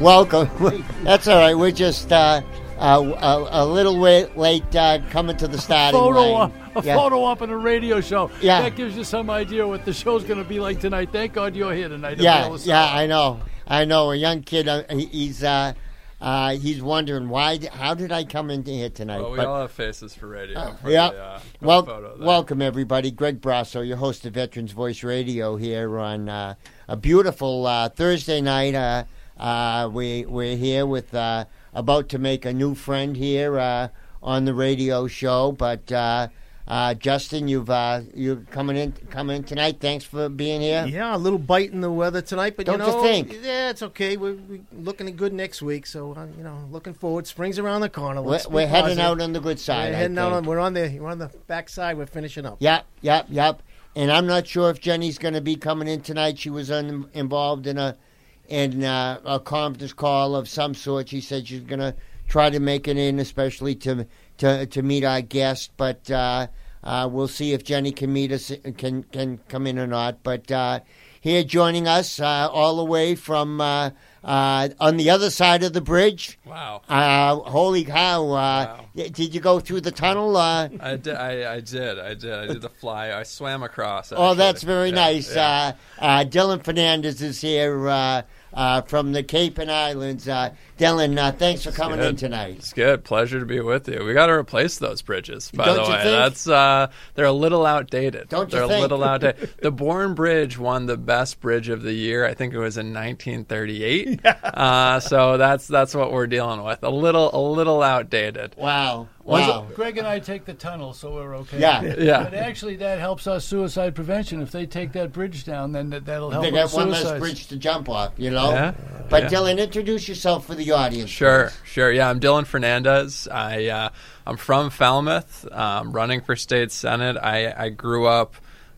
Welcome. That's all right. We're just uh, uh, a, a little bit late uh, coming to the starting photo line. op, a Yeah. photo op in a radio show. Yeah. That gives you some idea what the show's going to be like tonight. Thank God you're here tonight. Yeah, yeah. I know. I know. A young kid. Uh, he's uh, uh, he's wondering why. How did I come into here tonight? Well, we But- all have faces for radio. for yeah. the, uh, well, welcome everybody. Greg Brasso, your host of Veterans Voice Radio, here on uh, a beautiful uh, Thursday night. Uh, we we're here with uh, about to make a new friend here uh, on the radio show. But uh, uh, Justin, you've uh, you're coming in coming in tonight. Thanks for being here. Yeah, a little bite in the weather tonight, but Don't you you know, think? yeah, it's okay. We're, we're looking good next week, so uh, you know, looking forward. Spring's around the corner. We're, Let's be we're heading out on the good side. We're I heading out on. We're on the. We're on the back side. We're finishing up. Yep, yep, yep. And I'm not sure if Jenny's going to be coming in tonight. She was un- involved in a in uh, a conference call of some sort. She said she's going to try to make it in, especially to to to meet our guest. But uh, uh, we'll see if Jenny can meet us, can can come in or not. But uh, here joining us uh, all the way from uh, uh, on the other side of the bridge. Wow. Uh, holy cow! Uh, Wow. Did you go through the tunnel? Uh, I did, I, I did. I did. I did the fly. I swam across. Oh, that's very Yeah, nice. yeah. Uh, uh, Dylan Fernandes is here Uh, from the Cape and Islands. Uh, Dylan, uh, thanks for coming in tonight. It's good. Pleasure to be with you. We got to replace those bridges. By Don't the you way, think? that's uh, they're a little outdated. Don't you they're think? a little outdated. the Bourne Bridge won the best bridge of the year. I think it was in 1938. uh, so that's that's what we're dealing with. A little a little outdated. Wow. Wow. Greg and I take the tunnel, so we're okay. Yeah. Yeah. But actually, that helps us suicide prevention. If they take that bridge down, then that, that'll help They with got one less bridge to jump off, you know? Yeah. But Yeah. Dylan, introduce yourself for the audience. Sure, please. sure. Yeah, I'm Dylan Fernandes. I uh, I'm from Falmouth. Um, running for state senate. I, I grew up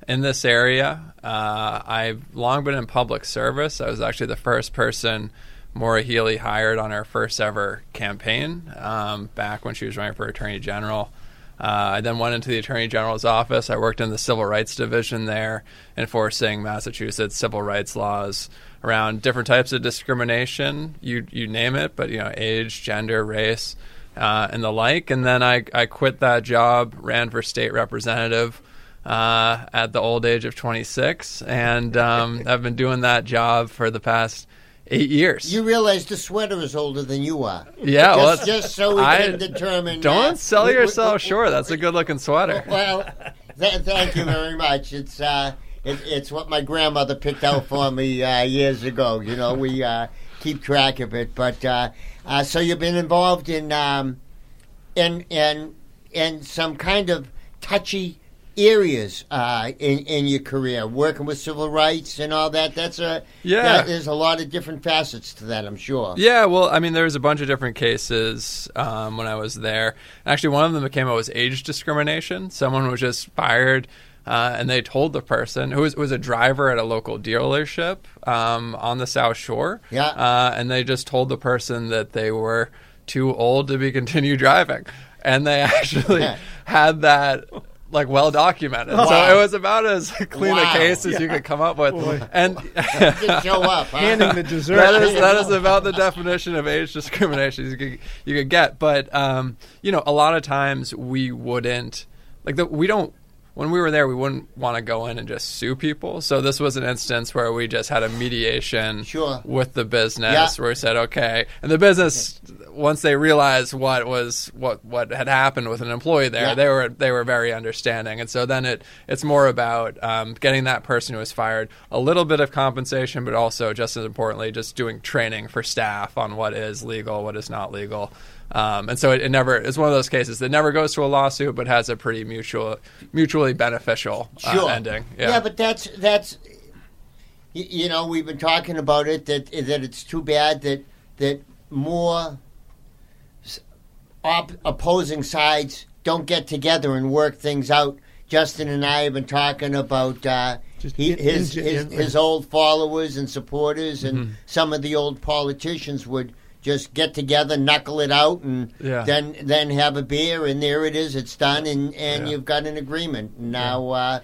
in this area. Uh, I've long been in public service. I was actually the first person Maura Healey hired on her first ever campaign um, back when she was running for attorney general. Uh, I then went into the Attorney General's office. I worked in the Civil Rights Division there, enforcing Massachusetts civil rights laws around different types of discrimination. You you name it, but you know, age, gender, race, uh, and the like. And then I I quit that job, ran for state representative uh, at the old age of 26, and um, I've been doing that job for the past eight years. You realize the sweater is older than you are. yeah, just, well, just so we I- can determine. Don't uh, sell yourself short. That's a good looking sweater. Well, th- thank you very much. It's uh, it, it's what my grandmother picked out for me uh, years ago. You know, we uh, keep track of it. But uh, uh, so you've been involved in um, in in in some kind of touchy areas uh, in in your career, working with civil rights and all that. That's a Yeah. that- there's a lot of different facets to that. I'm sure. Yeah, well, I mean, there was a bunch of different cases um, when I was there. Actually, one of them that came out was age discrimination. Someone was just fired, uh, and they told the person who was, was a driver at a local dealership um, on the South Shore. Yeah. uh, and they just told the person that they were too old to be continue driving, and they actually had that. Like well documented, Wow. so it was about as clean Wow. a case as you could come up with, and Didn't show up. Huh? Handing the dessert. that is that is about the definition of age discrimination you could you could get. But um, you know, a lot of times we wouldn't like the, we don't when we were there we wouldn't want to go in and just sue people. So this was an instance where we just had a mediation Sure. with the business Yeah. where we said okay, and the business once they realized what was what what had happened with an employee there, Yeah. they were they were very understanding, and so then it it's more about um, getting that person who was fired a little bit of compensation, but also just as importantly, just doing training for staff on what is legal, what is not legal. Um, and so it, it never it's one of those cases that never goes to a lawsuit, but has a pretty mutual mutually beneficial uh, sure. ending. Yeah. but that's that's you know, we've been talking about it that that it's too bad that that more op- opposing sides don't get together and work things out. Justin and I have been talking about uh, Just he, his, his his old followers and supporters, and Mm-hmm. some of the old politicians would just get together, knuckle it out, and Yeah. then then have a beer, and there it is, it's done, and and Yeah. you've got an agreement. Now, uh,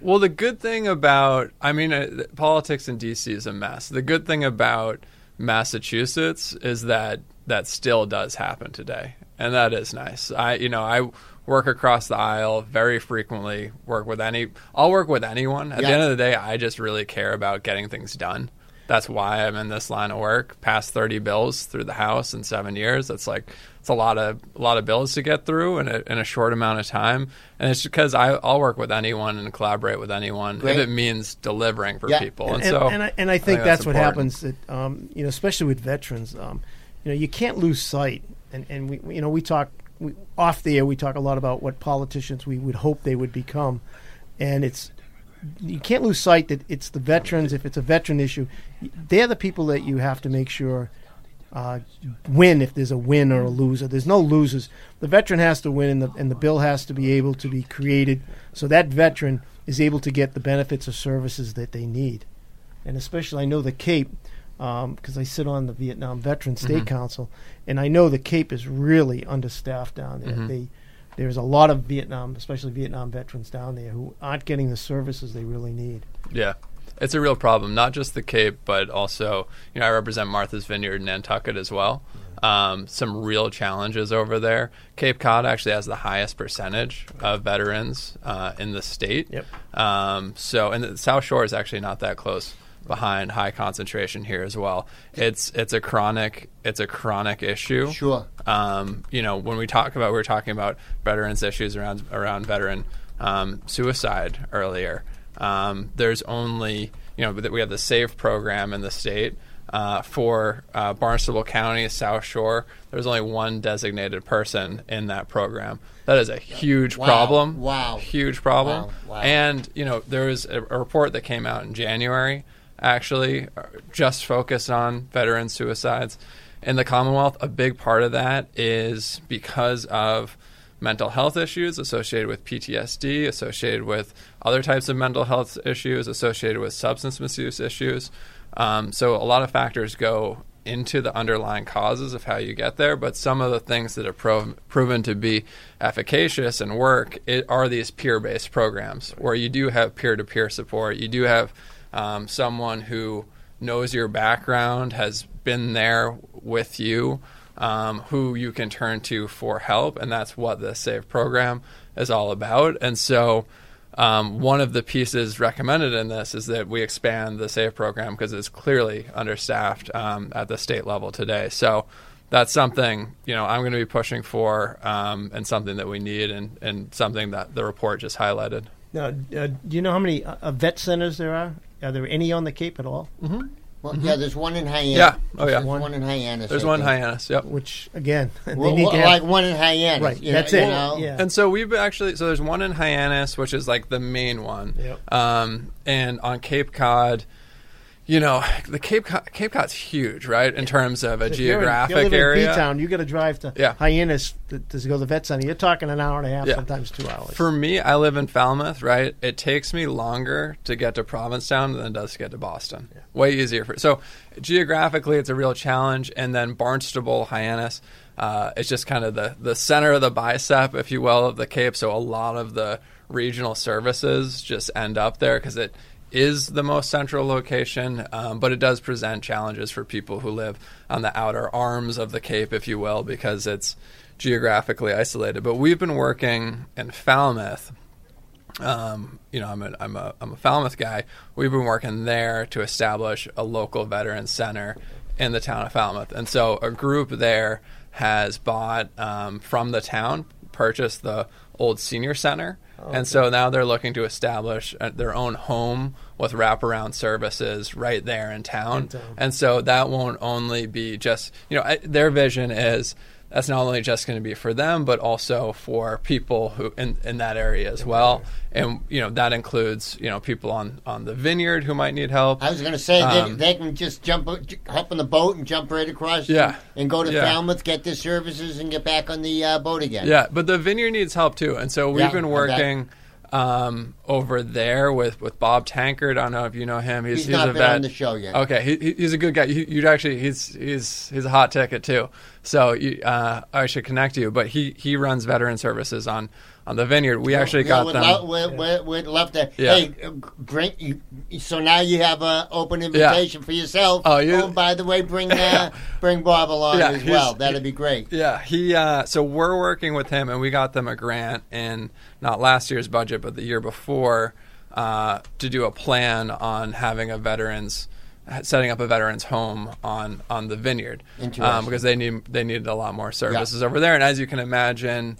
Well, the good thing about, I mean, uh, politics in D.C. is a mess. The good thing about Massachusetts is that that still does happen today, and that is nice. I, you know, I work across the aisle very frequently. Work with any, I'll work with anyone. At the end of the day, I just really care about getting things done. That's why I'm in this line of work. Passed 30 bills through the House in seven years. That's like it's a lot of a lot of bills to get through in a, in a short amount of time. And it's because I, I'll work with anyone and collaborate with anyone Great. if it means delivering for Yeah. people. and, And, so, and, I, and I think, think that's, that's what happens. That um, you know, especially with veterans, um, you know, you can't lose sight. And and we, we- you know, we talk we, off the air. We talk a lot about what politicians we would hope they would become, and it's you can't lose sight that it's the veterans. If it's a veteran issue, they're the people that you have to make sure uh, win if there's a win or a loser. There's no losers. The veteran has to win, and the, and the bill has to be able to be created so that veteran is able to get the benefits or services that they need. And especially, I know the Cape, because I sit on the Vietnam Veteran State Mhm. Council, and I know the Cape is really understaffed down there. Mhm. They there's a lot of Vietnam, especially Vietnam veterans down there, who aren't getting the services they really need. yeah, it's a real problem. Not just the Cape, but also, you know, I represent Martha's Vineyard in Nantucket as well. Um, some real challenges over there. Cape Cod actually has the highest percentage of veterans uh, in the state. Yep. Um, so, and the South Shore is actually not that close behind high concentration here as well. It's it's a chronic it's a chronic issue. Sure. Um, you know, when we talk about we were talking about veterans issues around around veteran um, suicide earlier. Um, there's only you know we have the SAVE program in the state. Uh, for uh, Barnstable County, South Shore, there's only one designated person in that program. That is a huge Wow. problem. Wow. Huge problem. Wow. Wow. And you know, there was a, a report that came out in January, actually, just focused on veteran suicides in the Commonwealth. A big part of that is because of mental health issues associated with PTSD, associated with other types of mental health issues, associated with substance misuse issues. Um, so a lot of factors go into the underlying causes of how you get there, but some of the things that have prov- proven to be efficacious and work it, are these peer-based programs where you do have peer-to-peer support. You do have um, someone who knows your background, has been there with you, um, who you can turn to for help, and that's what the SAVE program is all about. And so, um, one of the pieces recommended in this is that we expand the SAVE program because it's clearly understaffed um, at the state level today. So that's something you know I'm going to be pushing for, um, and something that we need, and, and something that the report just highlighted. Now, uh, do you know how many uh, uh, vet centers there are? Are there any on the Cape at all? Well, yeah, there's one in Hyannis. Yeah. Oh, yeah. There's one in Hyannis. There's I one in. Hyannis. Yep. Which again, they Well, need well, to have, like one in Hyannis. right. you That's know, it. you know? Yeah. And so we've actually so there's one in Hyannis, which is like the main one. Yep. Um, and on Cape Cod, you know, the Cape Cod, Cape Cod's huge, right, in terms of a If you're in- geographic if you live area. In B-town, you got to drive to Yeah. Hyannis to, to go to the vet center. You're talking an hour and a half, Yeah. sometimes two hours. For me, I live in Falmouth, right? It takes me longer to get to Provincetown than it does to get to Boston. Way easier for so geographically, it's a real challenge. And then Barnstable, Hyannis, uh, it's just kind of the the center of the bicep, if you will, of the Cape. So a lot of the regional services just end up there because it is the most central location, um, but it does present challenges for people who live on the outer arms of the Cape, if you will, because it's geographically isolated. But we've been working in Falmouth. Um, you know, I'm a, I'm a I'm a Falmouth guy. We've been working there to establish a local veteran center in the town of Falmouth, and so a group there has bought um, from the town, purchased the old senior center, and so now they're looking to establish uh, their own home with wraparound services right there in town. In town. And so that won't only be just, you know, I, their vision is that's not only just going to be for them, but also for people who in, in that area as well. And you know that includes you know people on on the vineyard who might need help. I was going to say Um, they, they can just jump, hop on the boat and jump right across. Yeah. and go to Yeah. Falmouth, get their services, and get back on the uh, boat again. Yeah, but the vineyard needs help too, and so we've Yeah, been working. Um, over there with, with Bob Tankard. I don't know if you know him. He's, He's not a been vet. on the show yet. Okay, he, he- he's a good guy. You, you'd actually he's he's he's a hot ticket too. So you, uh, I should connect you. But he he runs veteran services on on the vineyard. We actually Yeah, got them. Lo- we'd, we'd, we'd love to. Yeah. Hey, great! You, so now you have an open invitation for yourself. Oh, you- by the way, bring uh, bring Bob along Yeah, as well. That'd be great. Yeah, he. Uh, so we're working with him, and we got them a grant in not last year's budget, but the year before, uh, to do a plan on having a veterans, setting up a veterans home on on the vineyard, um, because they need they needed a lot more services over there, and as you can imagine,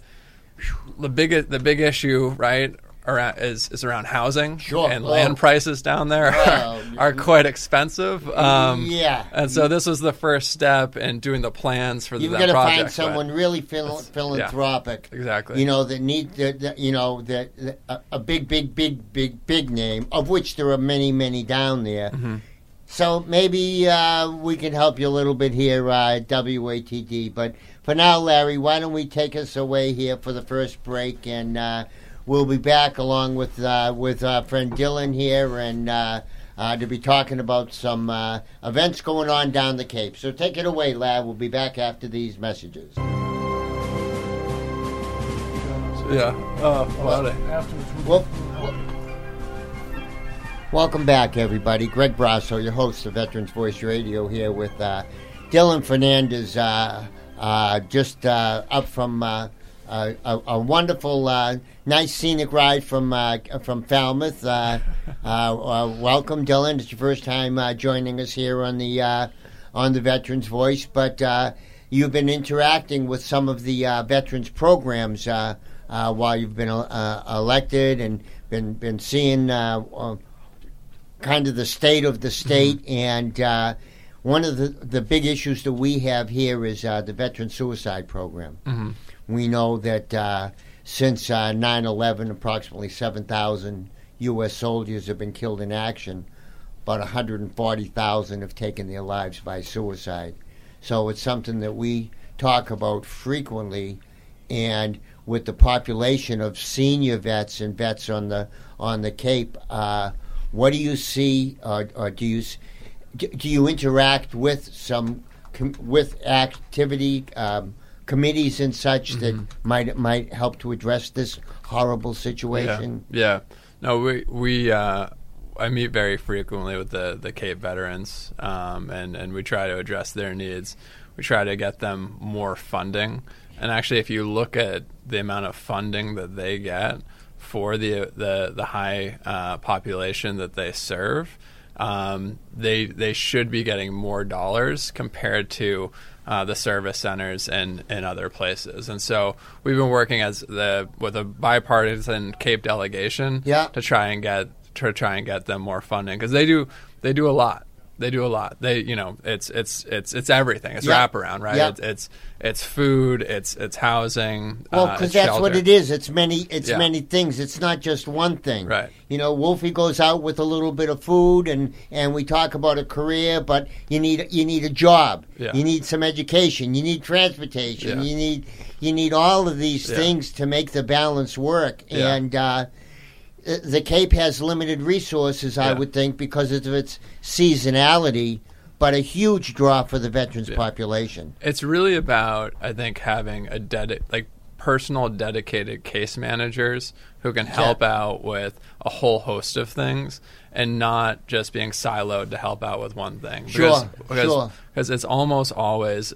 the big the big issue, right? Around, is is around housing Sure. and Oh. land prices down there Well, are, are quite expensive. Um, Yeah. and so this was the first step in doing the plans for the You've that got to find someone really phil- philanthropic. Exactly. You know that need that, that you know that, that a, a big, big, big, big, big name of which there are many, many down there. Mm-hmm. So maybe uh, we can help you a little bit here, uh, at WATD. But for now, Larry, why don't we take us away here for the first break, and uh, we'll be back along with uh, with our friend Dylan here, and uh, uh, to be talking about some uh, events going on down the Cape. So take it away, lad. We'll be back after these messages. yeah. Afterwards, we'll welcome back, everybody. Greg Brasso, your host of Veterans Voice Radio, here with uh, Dylan Fernandes, uh, uh, just uh, up from uh, a, a, wonderful, uh, nice scenic ride from uh, from Falmouth. Uh, uh, uh, welcome, Dylan. It's your first time uh, joining us here on the uh, on the Veterans Voice, but uh, you've been interacting with some of the uh, veterans programs. Uh, uh, while you've been uh, elected and been been seeing uh, uh, kind of the state of the state and uh, one of the the big issues that we have here is uh, the veteran suicide program. We know that uh, since uh, 9/11, approximately 7,000 U.S. soldiers have been killed in action. About 140,000 have taken their lives by suicide. So it's something that we talk about frequently, and with the population of senior vets and vets on the on the Cape, uh, what do you see, or, or do you s- do you interact with some com- with activity um, committees and such that might might help to address this horrible situation? Yeah. yeah. No, we we uh, I meet very frequently with the the Cape veterans, um, and and we try to address their needs. We try to get them more funding, and actually, if you look at the amount of funding that they get for the the the high uh, population that they serve, um, they they should be getting more dollars compared to uh, the service centers and, and other places. And so we've been working as the with a bipartisan Cape delegation Yeah. to try and get to try and get them more funding because they do they do a lot. They do a lot. They you know it's it's it's it's everything. It's Yeah. wraparound, right? Yeah. It's, it's it's food. It's it's housing. Well, uh, because it's that's what it is. It's many. It's Yeah. many things. It's not just one thing. Right. You know, Wolfie goes out with a little bit of food, and and we talk about a career, but you need you need a job. Yeah. You need some education. You need transportation. Yeah. You need you need all of these things to make the balance work. Yeah. And uh, the Cape has limited resources, I Yeah. would think, because of its seasonality. But a huge draw for the veterans Yeah. population. It's really about, I think, having a dedi- like personal dedicated case managers who can help out with a whole host of things and not just being siloed to help out with one thing. Sure, because, sure. Because it's almost always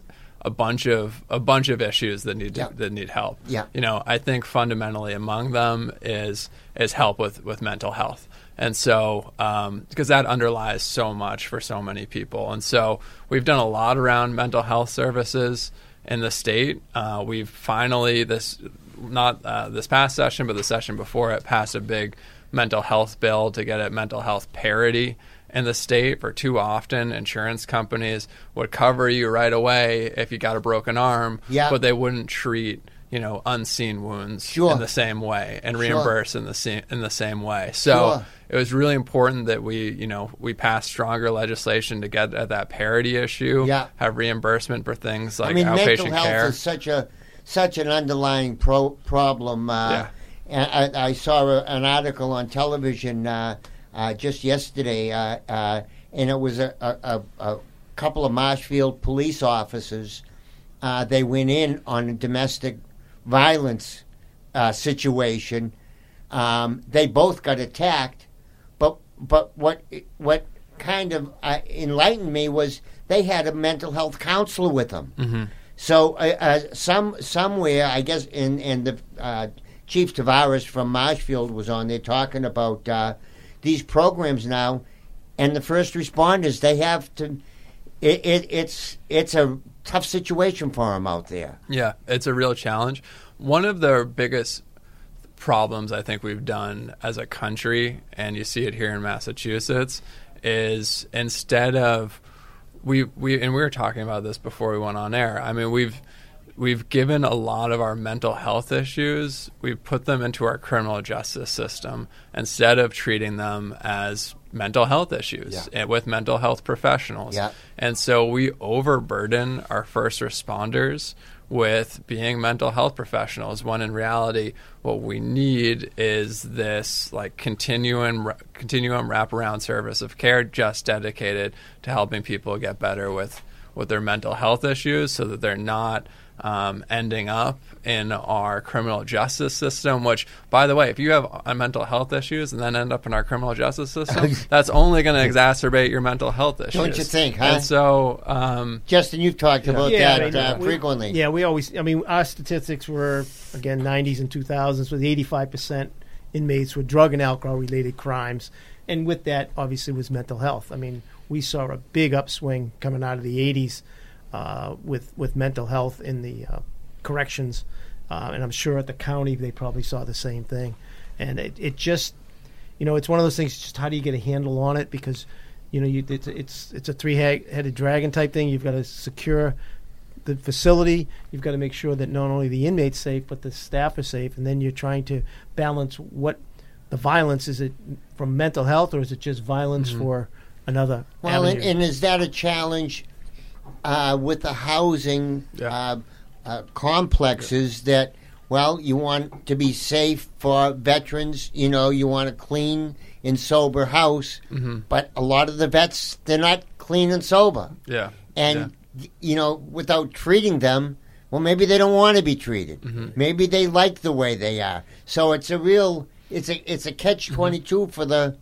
a bunch of a bunch of issues that need to, Yeah. that need help. Yeah. You know, I think fundamentally among them is is help with with mental health. And so, um, because that underlies so much for so many people. And so, we've done a lot around mental health services in the state. Uh, we've finally, this, not uh, this past session, but the session before it, passed a big mental health bill to get at mental health parity in the state for too often insurance companies would cover you right away if you got a broken arm Yeah. but they wouldn't treat you know unseen wounds Sure. in the same way and Sure. reimburse in the same in the same way so Sure. it was really important that we you know we passed stronger legislation to get at that parity issue Yeah. have reimbursement for things like I mean, mental outpatient health care is such a such an underlying pro- problem. Uh, Yeah. and I, I saw a, an article on television uh, uh, just yesterday, uh, uh, and it was a, a, a, couple of Marshfield police officers. Uh, they went in on a domestic violence uh, situation. Um, they both got attacked, but but what what kind of uh, enlightened me was they had a mental health counselor with them. Mm-hmm. So uh, uh, some somewhere, I guess, in in the uh, Chief Tavares from Marshfield was on there talking about uh, these programs now, and the first responders they have to. It, it, it's it's a tough situation for them out there. Yeah, it's a real challenge. One of the biggest problems I think we've done as a country, and you see it here in Massachusetts, is instead of we we and we were talking about this before we went on air. I mean, we've we've given a lot of our mental health issues, we've put them into our criminal justice system instead of treating them as mental health issues Yeah. and with mental health professionals. Yeah. And so we overburden our first responders with being mental health professionals when in reality what we need is this like continuum continuum wraparound service of care just dedicated to helping people get better with with their mental health issues so that they're not um, ending up in our criminal justice system. Which, by the way, if you have uh, mental health issues and then end up in our criminal justice system, that's only going to exacerbate your mental health issues. Don't you think, huh? And so, um, Justin, you've talked about Yeah, that I mean, uh, we- frequently. Yeah, we always. I mean, our statistics were again 90s and 2000s with 85 percent inmates with drug and alcohol related crimes, and with that, obviously, was mental health. I mean, we saw a big upswing coming out of the 80s uh, with with mental health in the uh, corrections, uh, and I'm sure at the county they probably saw the same thing, and it, it just, you know, it's one of those things. Just how do you get a handle on it because. You know, you, it's it's it's a three-headed dragon type thing. You've got to secure the facility. You've got to make sure that not only the inmates safe, but the staff are safe. And then you're trying to balance what the violence is. It from mental health, or is it just violence for another? Well, and, and is that a challenge uh, with the housing Yeah. uh, uh, complexes that, well, you want to be safe for veterans, you know, you want a clean and sober house, Mm-hmm. but a lot of the vets, they're not clean and sober. yeah. And, y you know, without treating them, well, maybe they don't want to be treated. Mm-hmm. Maybe they like the way they are. So it's a real, it's a, it's a catch 22 for the,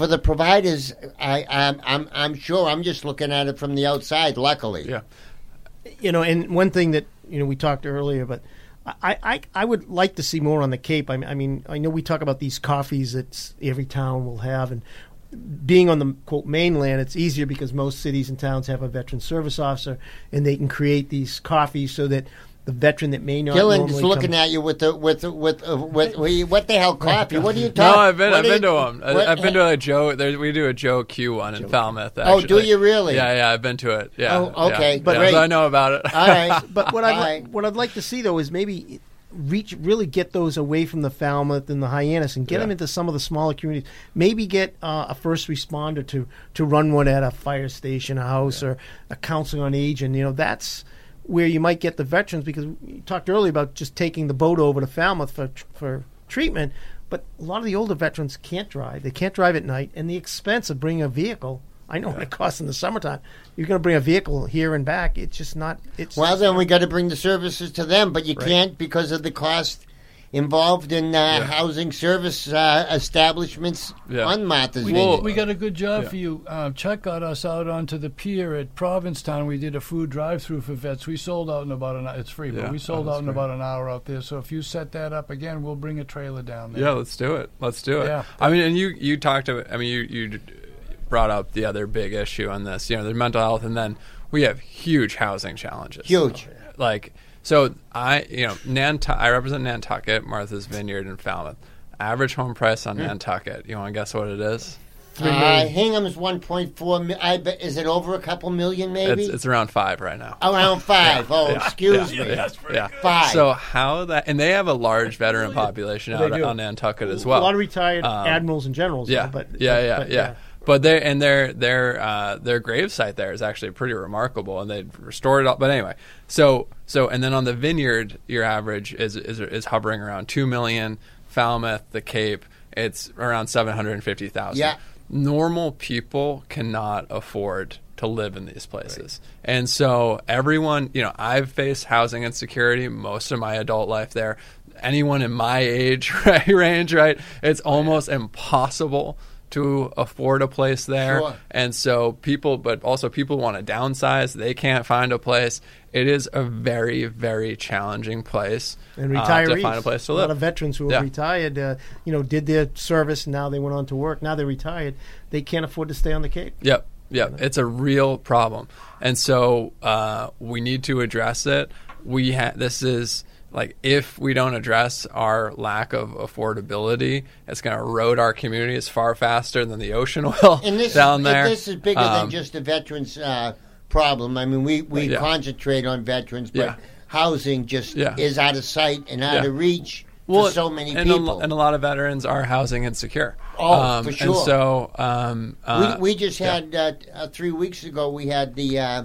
for the providers, I, I'm, I'm, I'm sure. I'm just looking at it from the outside. Luckily, Yeah. you know, and one thing that you know we talked earlier, but I, I, I would like to see more on the Cape. I, mean- I mean, I know we talk about these coffees that every town will have, and being on the quote mainland, it's easier because most cities and towns have a veteran service officer, and they can create these coffees so that the veteran that may not Dylan is looking come, at you with the with the, with uh, with, with what the hell coffee? What are you talking? No, talking? I've been what I've been you- to them. what- I've been to a Joe. There, we do a Joe Q one in Falmouth. Oh, do you really? Yeah, yeah. I've been to it. Yeah. Oh, okay, yeah, but yeah, great. so I know about it. All right, But what I'd right. what I'd like to see though is maybe reach really get those away from the Falmouth and the Hyannis and get Yeah. them into some of the smaller communities. Maybe get uh, a first responder to to run one at a fire station, a house, or a council on age, and you know that's where you might get the veterans because you talked earlier about just taking the boat over to Falmouth for for treatment. But a lot of the older veterans can't drive. They can't drive at night, and the expense of bringing a vehicle. I know what it costs in the summertime. You're going to bring a vehicle here and back. It's just not. It's Well, then we got to bring the services to them, but you Right. can't because of the cost involved in uh, housing service uh, establishments Yeah. on Martha's We, Vineyard. we got a good job Yeah. for you. Uh, Chuck got us out onto the pier at Provincetown. We did a food drive-through for vets. We sold out in about an hour. It's free, Yeah. but we sold Oh, out in great. about an hour out there. So if you set that up again, we'll bring a trailer down there. Yeah, let's do it. Let's do it. Yeah. I mean, and you you talked about. I mean, you you brought up the other big issue on this. You know, the mental health, and then we have huge housing challenges. Huge. Like so, I you know Nantucket. I represent Nantucket, Martha's Vineyard, and Falmouth. Average home price Hmm. on Nantucket. You want to guess what it is? Uh. Hingham's 1.4. mi- I bet is it over a couple million? Maybe It's, it's around five right now. around five. Oh, Yeah, excuse yeah, me. Yeah, yeah. Five. So how that and they have a large veteran population They out do. on Nantucket as well. a lot of retired Um, admirals and generals. yeah, though, but yeah, yeah, but, yeah. But their and their their uh, their grave site there is actually pretty remarkable, and they restored it all. But anyway, so so and then on the vineyard, your average is is, is hovering around two million. Falmouth, the Cape, it's around seven hundred and fifty thousand. Yeah. Normal people cannot afford to live in these places. And so everyone, you know, I've faced housing insecurity most of my adult life there. Anyone in my age right, range, right? It's almost impossible to afford a place there. Sure. And so people, but also people want to downsize. They can't find a place. It is a very, very challenging place and uh, retirees. to find a place to a live. lot of veterans who are Yeah. retired, uh, you know, did their service. Now they went on to work. Now they're retired. They can't afford to stay on the Cape. Yep, yep. It's a real problem, and so uh, we need to address it. We ha- this is like if we don't address our lack of affordability, it's going to erode our communities far faster than the ocean will And this down is, there. This is bigger Um, than just a veterans uh, problem. I mean, we, we Yeah. concentrate on veterans, but Yeah. housing just Yeah. is out of sight and out of reach well, for so many and people. A, and a lot of veterans are housing insecure. Oh, um, for And sure. so um, uh, we, we just had uh, uh, three weeks ago. We had the uh,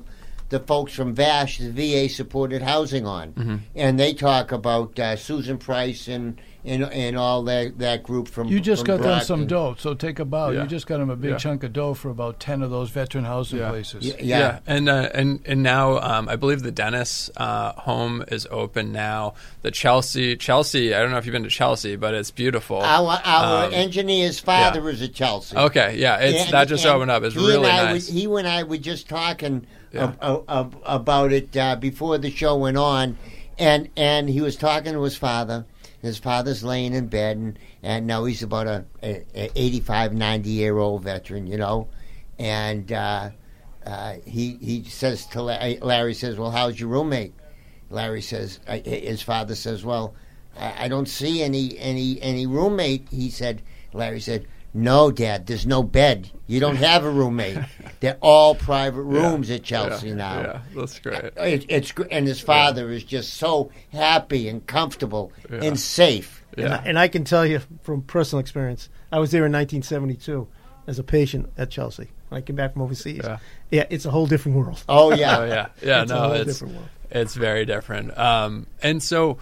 the folks from VASH, the VA supported housing, on, Mm-hmm. and they talk about uh, Susan Price and, and and all that that group from. You just from got them some Brockton. dough, so take a bow. Yeah. You just got them a big Yeah. chunk of dough for about ten of those veteran housing Yeah. places. Y- Yeah, Yeah. and uh, and and now um, I believe the Dennis uh, home is open now. The Chelsea Chelsea. I don't know if you've been to Chelsea, but it's beautiful. Our our Um, engineer's father is at Chelsea. Okay, yeah, it's And- that just and opened up. It's really nice. were- he and I were just talking Yeah. ab- ab- ab- about it uh, before the show went on, and and he was talking to his father. His father's laying in bed, and, and now he's about a, a, a 85, 90 year old veteran, you know, and uh, uh, he he says to Larry, Larry says, "Well, how's your roommate?" Larry says, uh, his father says, "Well, I, I don't see any any any roommate." He said, Larry said, "No, Dad, there's no bed. You don't have a roommate. They're all private rooms at Chelsea yeah, now." Yeah, that's great. It, it's gr- and his father is just so happy and comfortable Yeah. and safe. And, Yeah. I, and I can tell you from personal experience, I was there in 1972 as a patient at Chelsea. When I came back from overseas. Yeah. Yeah, it's a whole different world. Oh yeah, Oh yeah, yeah. It's a no, whole it's different world. it's very different. Um, and so,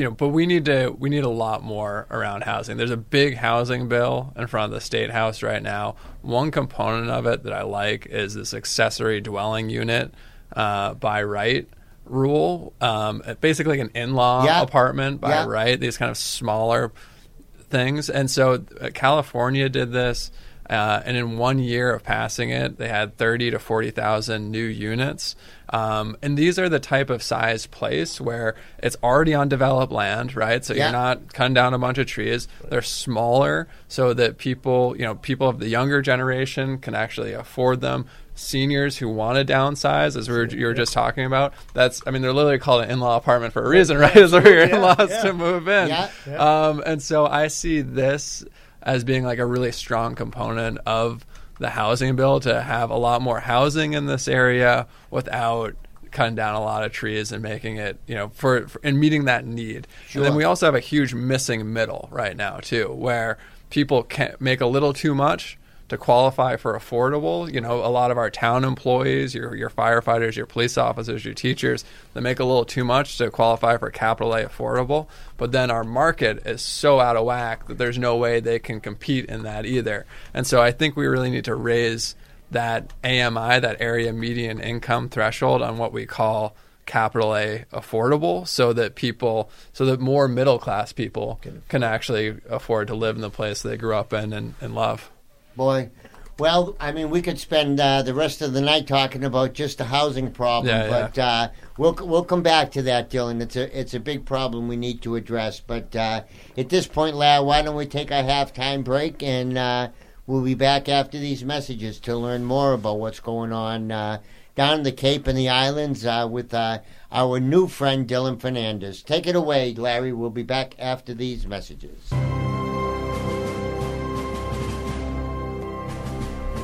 you know, but we need to we need a lot more around housing. There's a big housing bill in front of the state house right now. One component of it that I like is this accessory dwelling unit uh, by right rule. Um, basically, like an in-law Yeah. apartment by Yeah. right. These kind of smaller things. And so uh, California did this, uh, and in one year of passing it, they had thirty to forty thousand new units. Um, and these are the type of size place where it's already on developed land, right? So Yeah. you're not cutting down a bunch of trees. They're smaller, so that people, you know, people of the younger generation can actually afford them. Seniors who want to downsize, as we were, you were just talking about, that's, I mean, they're literally called an in-law apartment for a reason, right? Is for your in-laws yeah. to move in. Yeah. Um, and so I see this as being like a really strong component of the housing bill to have a lot more housing in this area without cutting down a lot of trees and making it, you know, for, for and meeting that need. And then we also have a huge missing middle right now too, where people can make a little too much to qualify for affordable. You know, a lot of our town employees, your your firefighters, your police officers, your teachers, they make a little too much to qualify for capital A affordable. But then our market is so out of whack that there's no way they can compete in that either. And so I think we really need to raise that AMI, that area median income threshold on what we call capital A affordable so that people so that more middle class people can actually afford to live in the place they grew up in and, and love. Boy. Well, I mean, we could spend uh, the rest of the night talking about just the housing problem, Yeah, yeah. but uh, we'll we'll come back to that, Dylan. It's a it's a big problem we need to address. But uh, at this point, Lau, why don't we take our halftime break and uh, we'll be back after these messages to learn more about what's going on uh, down in the Cape and the islands uh, with uh, our new friend Dylan Fernandes. Take it away, Larry. We'll be back after these messages.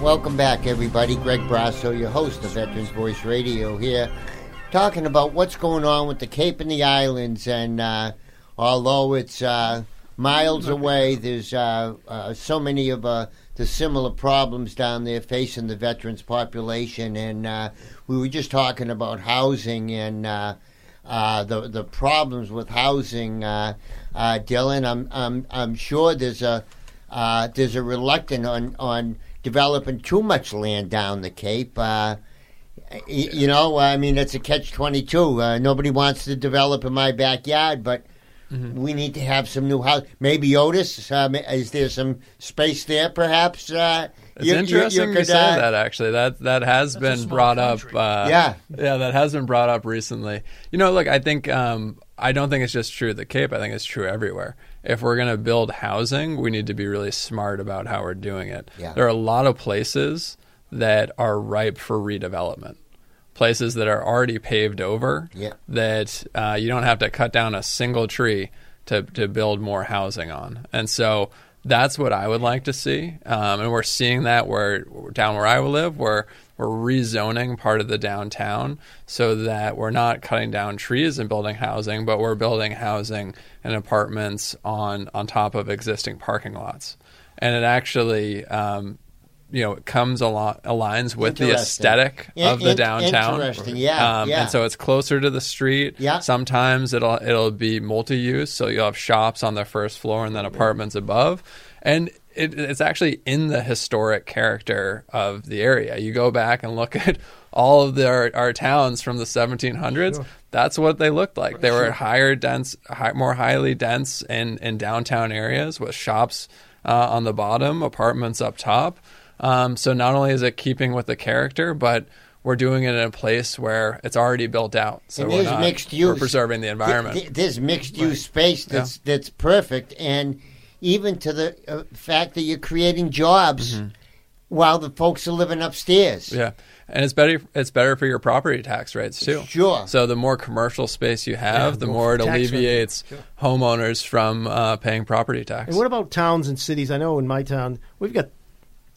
Welcome back, everybody. Greg Brasso, your host of Veterans Voice Radio, here, talking about what's going on with the Cape and the Islands. And uh, although it's uh, miles away, there's uh, uh, so many of uh, the similar problems down there facing the veterans population. And uh, we were just talking about housing and uh, the the problems with housing. Uh, uh, Dylan, I'm I'm I'm sure there's a there's a on on developing too much land down the Cape. Uh, y- you know, I mean, it's a catch twenty two. Uh, nobody wants to develop in my backyard, but we need to have some new house. Maybe Otis. Um, is there some space there, perhaps? Uh, It's you- you- you interesting you could, say uh, that. Actually, that that has That's a been brought country. up. Uh, Yeah. yeah, that has been brought up recently. You know, look, I think um, I don't think it's just true at the Cape. I think it's true everywhere. If we're going to build housing, we need to be really smart about how we're doing it. Yeah. There are a lot of places that are ripe for redevelopment. Places that are already paved over. Yeah. That uh, you don't have to cut down a single tree to to build more housing on, and so that's what I would like to see. Um, and we're seeing that where down where I live, where we're rezoning part of the downtown so that we're not cutting down trees and building housing, but we're building housing and apartments on on top of existing parking lots. And it actually, um, you know, it comes along aligns with the aesthetic In- of the in- downtown. interesting, yeah, Um, yeah. And so it's closer to the street. Yeah. Sometimes it'll it'll be multi-use, so you'll have shops on the first floor and then apartments above, and it, it's actually in the historic character of the area. You go back and look at all of the, our, our towns from the 1700s. That's what they looked like. They were higher dense, high, more highly dense in in downtown areas with shops uh, on the bottom, apartments up top. Um, so not only is it keeping with the character, but we're doing it in a place where it's already built out. So and we're not, mixed We're preserving the environment. Th- th- There's mixed use space that's that's perfect, and even to the uh, fact that you're creating jobs while the folks are living upstairs. Mm-hmm. yeah, and it's better. It's better for your property tax rates too. Sure. So the more commercial space you have, Yeah, the more more it tax revenue. alleviates homeowners from uh, paying property tax. And what about towns and cities? I know in my town we've got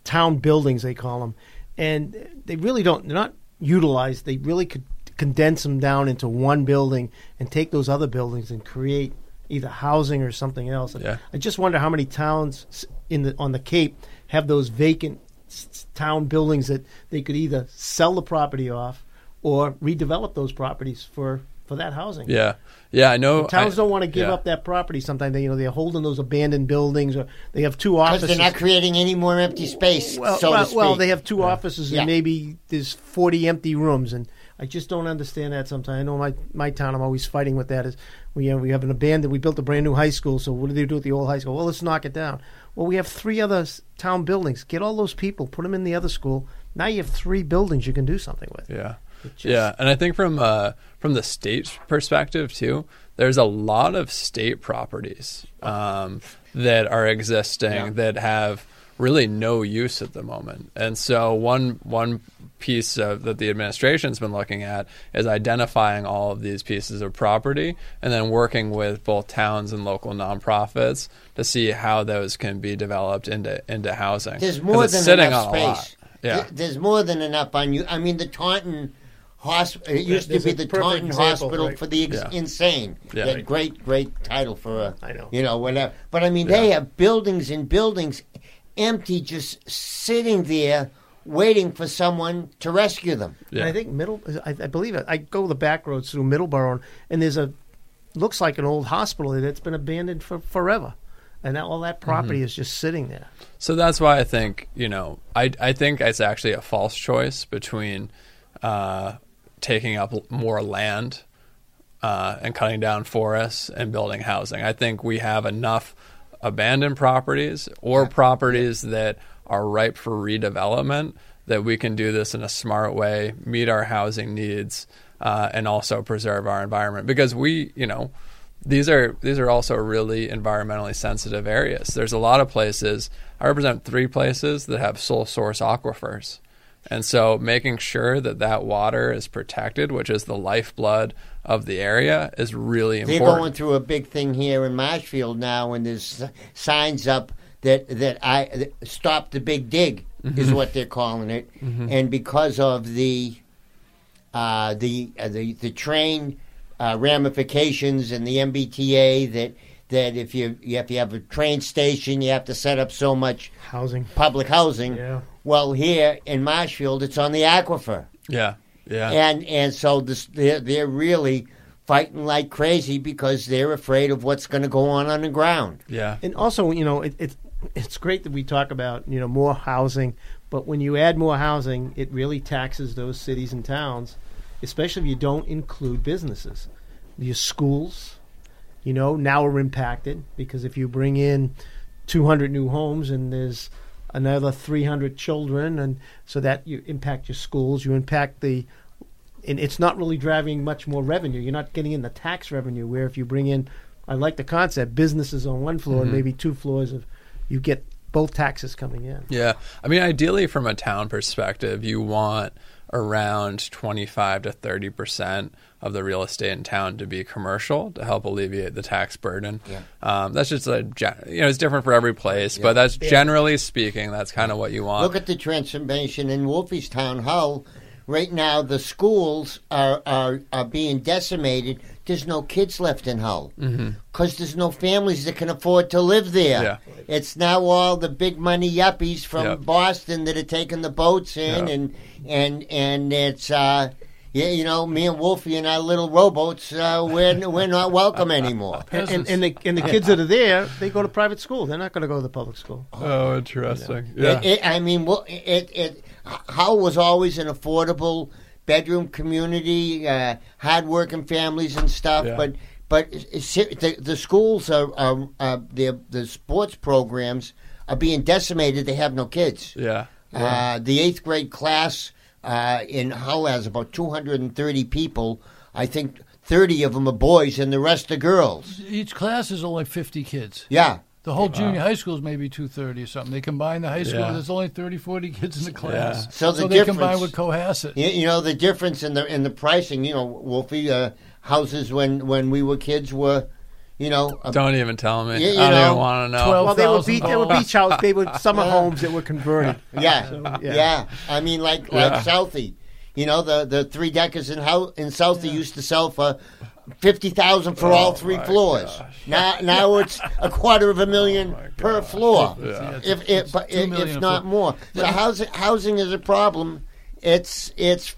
town buildings they call them, and they really don't. They're not utilized. They really could condense them down into one building and take those other buildings and create either housing or something else. Yeah. I just wonder how many towns in the on the Cape have those vacant s- s- town buildings that they could either sell the property off or redevelop those properties for for that housing. yeah, yeah, I know. Towns I- don't want to give yeah. up that property. Sometimes they, you know, they're holding those abandoned buildings, or they have two offices. they're not creating any more empty space, well, so well, to speak. well, they have two offices, Yeah. and maybe there's 40 empty rooms, and I just don't understand that. Sometimes I know my my town. I'm always fighting with that. Is we have, we have an abandoned. We built a brand new high school, so what do they do with the old high school? Well, let's knock it down. Well, we have three other town buildings. Get all those people, put them in the other school. Now you have three buildings you can do something with. Yeah. Just- yeah, and I think from uh, from the state perspective too, there's a lot of state properties um, that are existing Yeah. that have really no use at the moment. And so one one piece of, that the administration's been looking at is identifying all of these pieces of property and then working with both towns and local nonprofits to see how those can be developed into into housing. There's 'Cause more it's than sitting enough on a lot. space. Yeah. There's more than enough on you. I mean, the Taunton Hospital. It used to be the Taunton example, Hospital right. for the ex- Yeah. insane. Yeah. That great, great title for a. I know. You know, whatever. But I mean, they have buildings and buildings empty, just sitting there, waiting for someone to rescue them. Yeah. And I think middle. I, I believe it. I go the back roads through Middleborough, and there's a looks like an old hospital that's been abandoned for forever, and that, all that property is just sitting there. So that's why I think you know I I think it's actually a false choice between uh, taking up more land uh, and cutting down forests and building housing. I think we have enough abandoned properties or properties that are ripe for redevelopment that we can do this in a smart way, meet our housing needs, uh, and also preserve our environment. Because we, you know, these are these are also really environmentally sensitive areas. There's a lot of places. I represent three places that have sole source aquifers. And so making sure that that water is protected, which is the lifeblood of the area, is really important. They're going through a big thing here in Marshfield now, and there's signs up that that I that stop the big dig is what they're calling it, and because of the uh, the uh, the the train uh, ramifications and the MBTA that that if you if you have a train station, you have to set up so much Housing. public housing. Yeah. Well, here in Marshfield, it's on the aquifer, Yeah. Yeah. and and so this they're they're really fighting like crazy because they're afraid of what's going to go on on the ground. yeah. And also, you know, it, it it's great that we talk about you know more housing, but when you add more housing, it really taxes those cities and towns, especially if you don't include businesses. Your schools, you know, now are impacted because if you bring in 200 new homes and there's another 300 children, and so that you impact your schools, you impact the and it's not really driving much more revenue. You're not getting in the tax revenue. Where if you bring in, I like the concept, businesses on one floor and maybe two floors of, you get both taxes coming in. Yeah. I mean, ideally, from a town perspective, you want around 25 to 30 percent of the real estate in town to be commercial to help alleviate the tax burden. Yeah. Um, that's just a you know it's different for every place, but that's generally speaking that's kind of what you want. Look at the transformation in Wolfiestown, Hull. Right now, the schools are, are, are being decimated. There's no kids left in Hull because there's no families that can afford to live there. Yeah. It's now all the big money yuppies from Yep. Boston that are taking the boats in, Yeah. and and and it's uh, yeah, you know, me and Wolfie and our little rowboats, uh, we're we're not welcome anymore. And, and, and the and the kids that are there, they go to private school. They're not going to go to the public school. oh, interesting. It, it, I mean, well, it, it Hull was always an affordable bedroom community, uh, hardworking families and stuff. Yeah. But but the the schools are, are uh, the the sports programs are being decimated. They have no kids. yeah. Uh, the eighth grade class uh, in Hull has about 230 people. I think 30 of them are boys and the rest are girls. Each class is only 50 kids. Yeah. The whole junior high school is maybe 230 or something. They combine the high school, Yeah. there's only 30, 40 kids in the class. Yeah. So the they combine with Cohasset. You, you know the difference in the in the pricing. You know, Wolfie uh, houses when when we were kids were, you know, a, Don't even tell me. You- you I don't know, even want to know. 12 Well, they were $12,000. beach, they were beach house, they were summer homes that were converted. yeah, So, yeah, yeah. I mean, like Yeah. like Southie. You know, the the three deckers in Hou- in Southie used to sell for. Fifty thousand for all oh three floors. gosh. Now, now it's a quarter of a million oh per floor. Yeah. If if, if, if not more. So housing housing is a problem. It's it's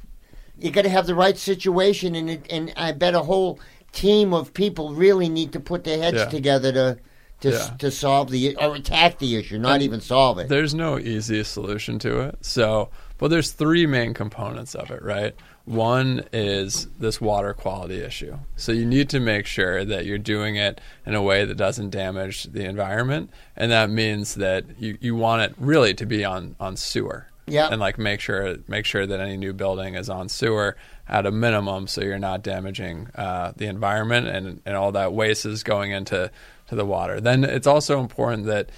you got to have the right situation, and it, and I bet a whole team of people really need to put their heads Yeah. together to to Yeah. to solve the or attack the issue, not And even solve it. There's no easy solution to it. So, but there's three main components of it, right? One is this water quality issue. So you need to make sure that you're doing it in a way that doesn't damage the environment, and that means that you, you want it really to be on on sewer. Yeah. And like make sure make sure that any new building is on sewer at a minimum, so you're not damaging uh, the environment and and all that waste is going into to the water. Then it's also important that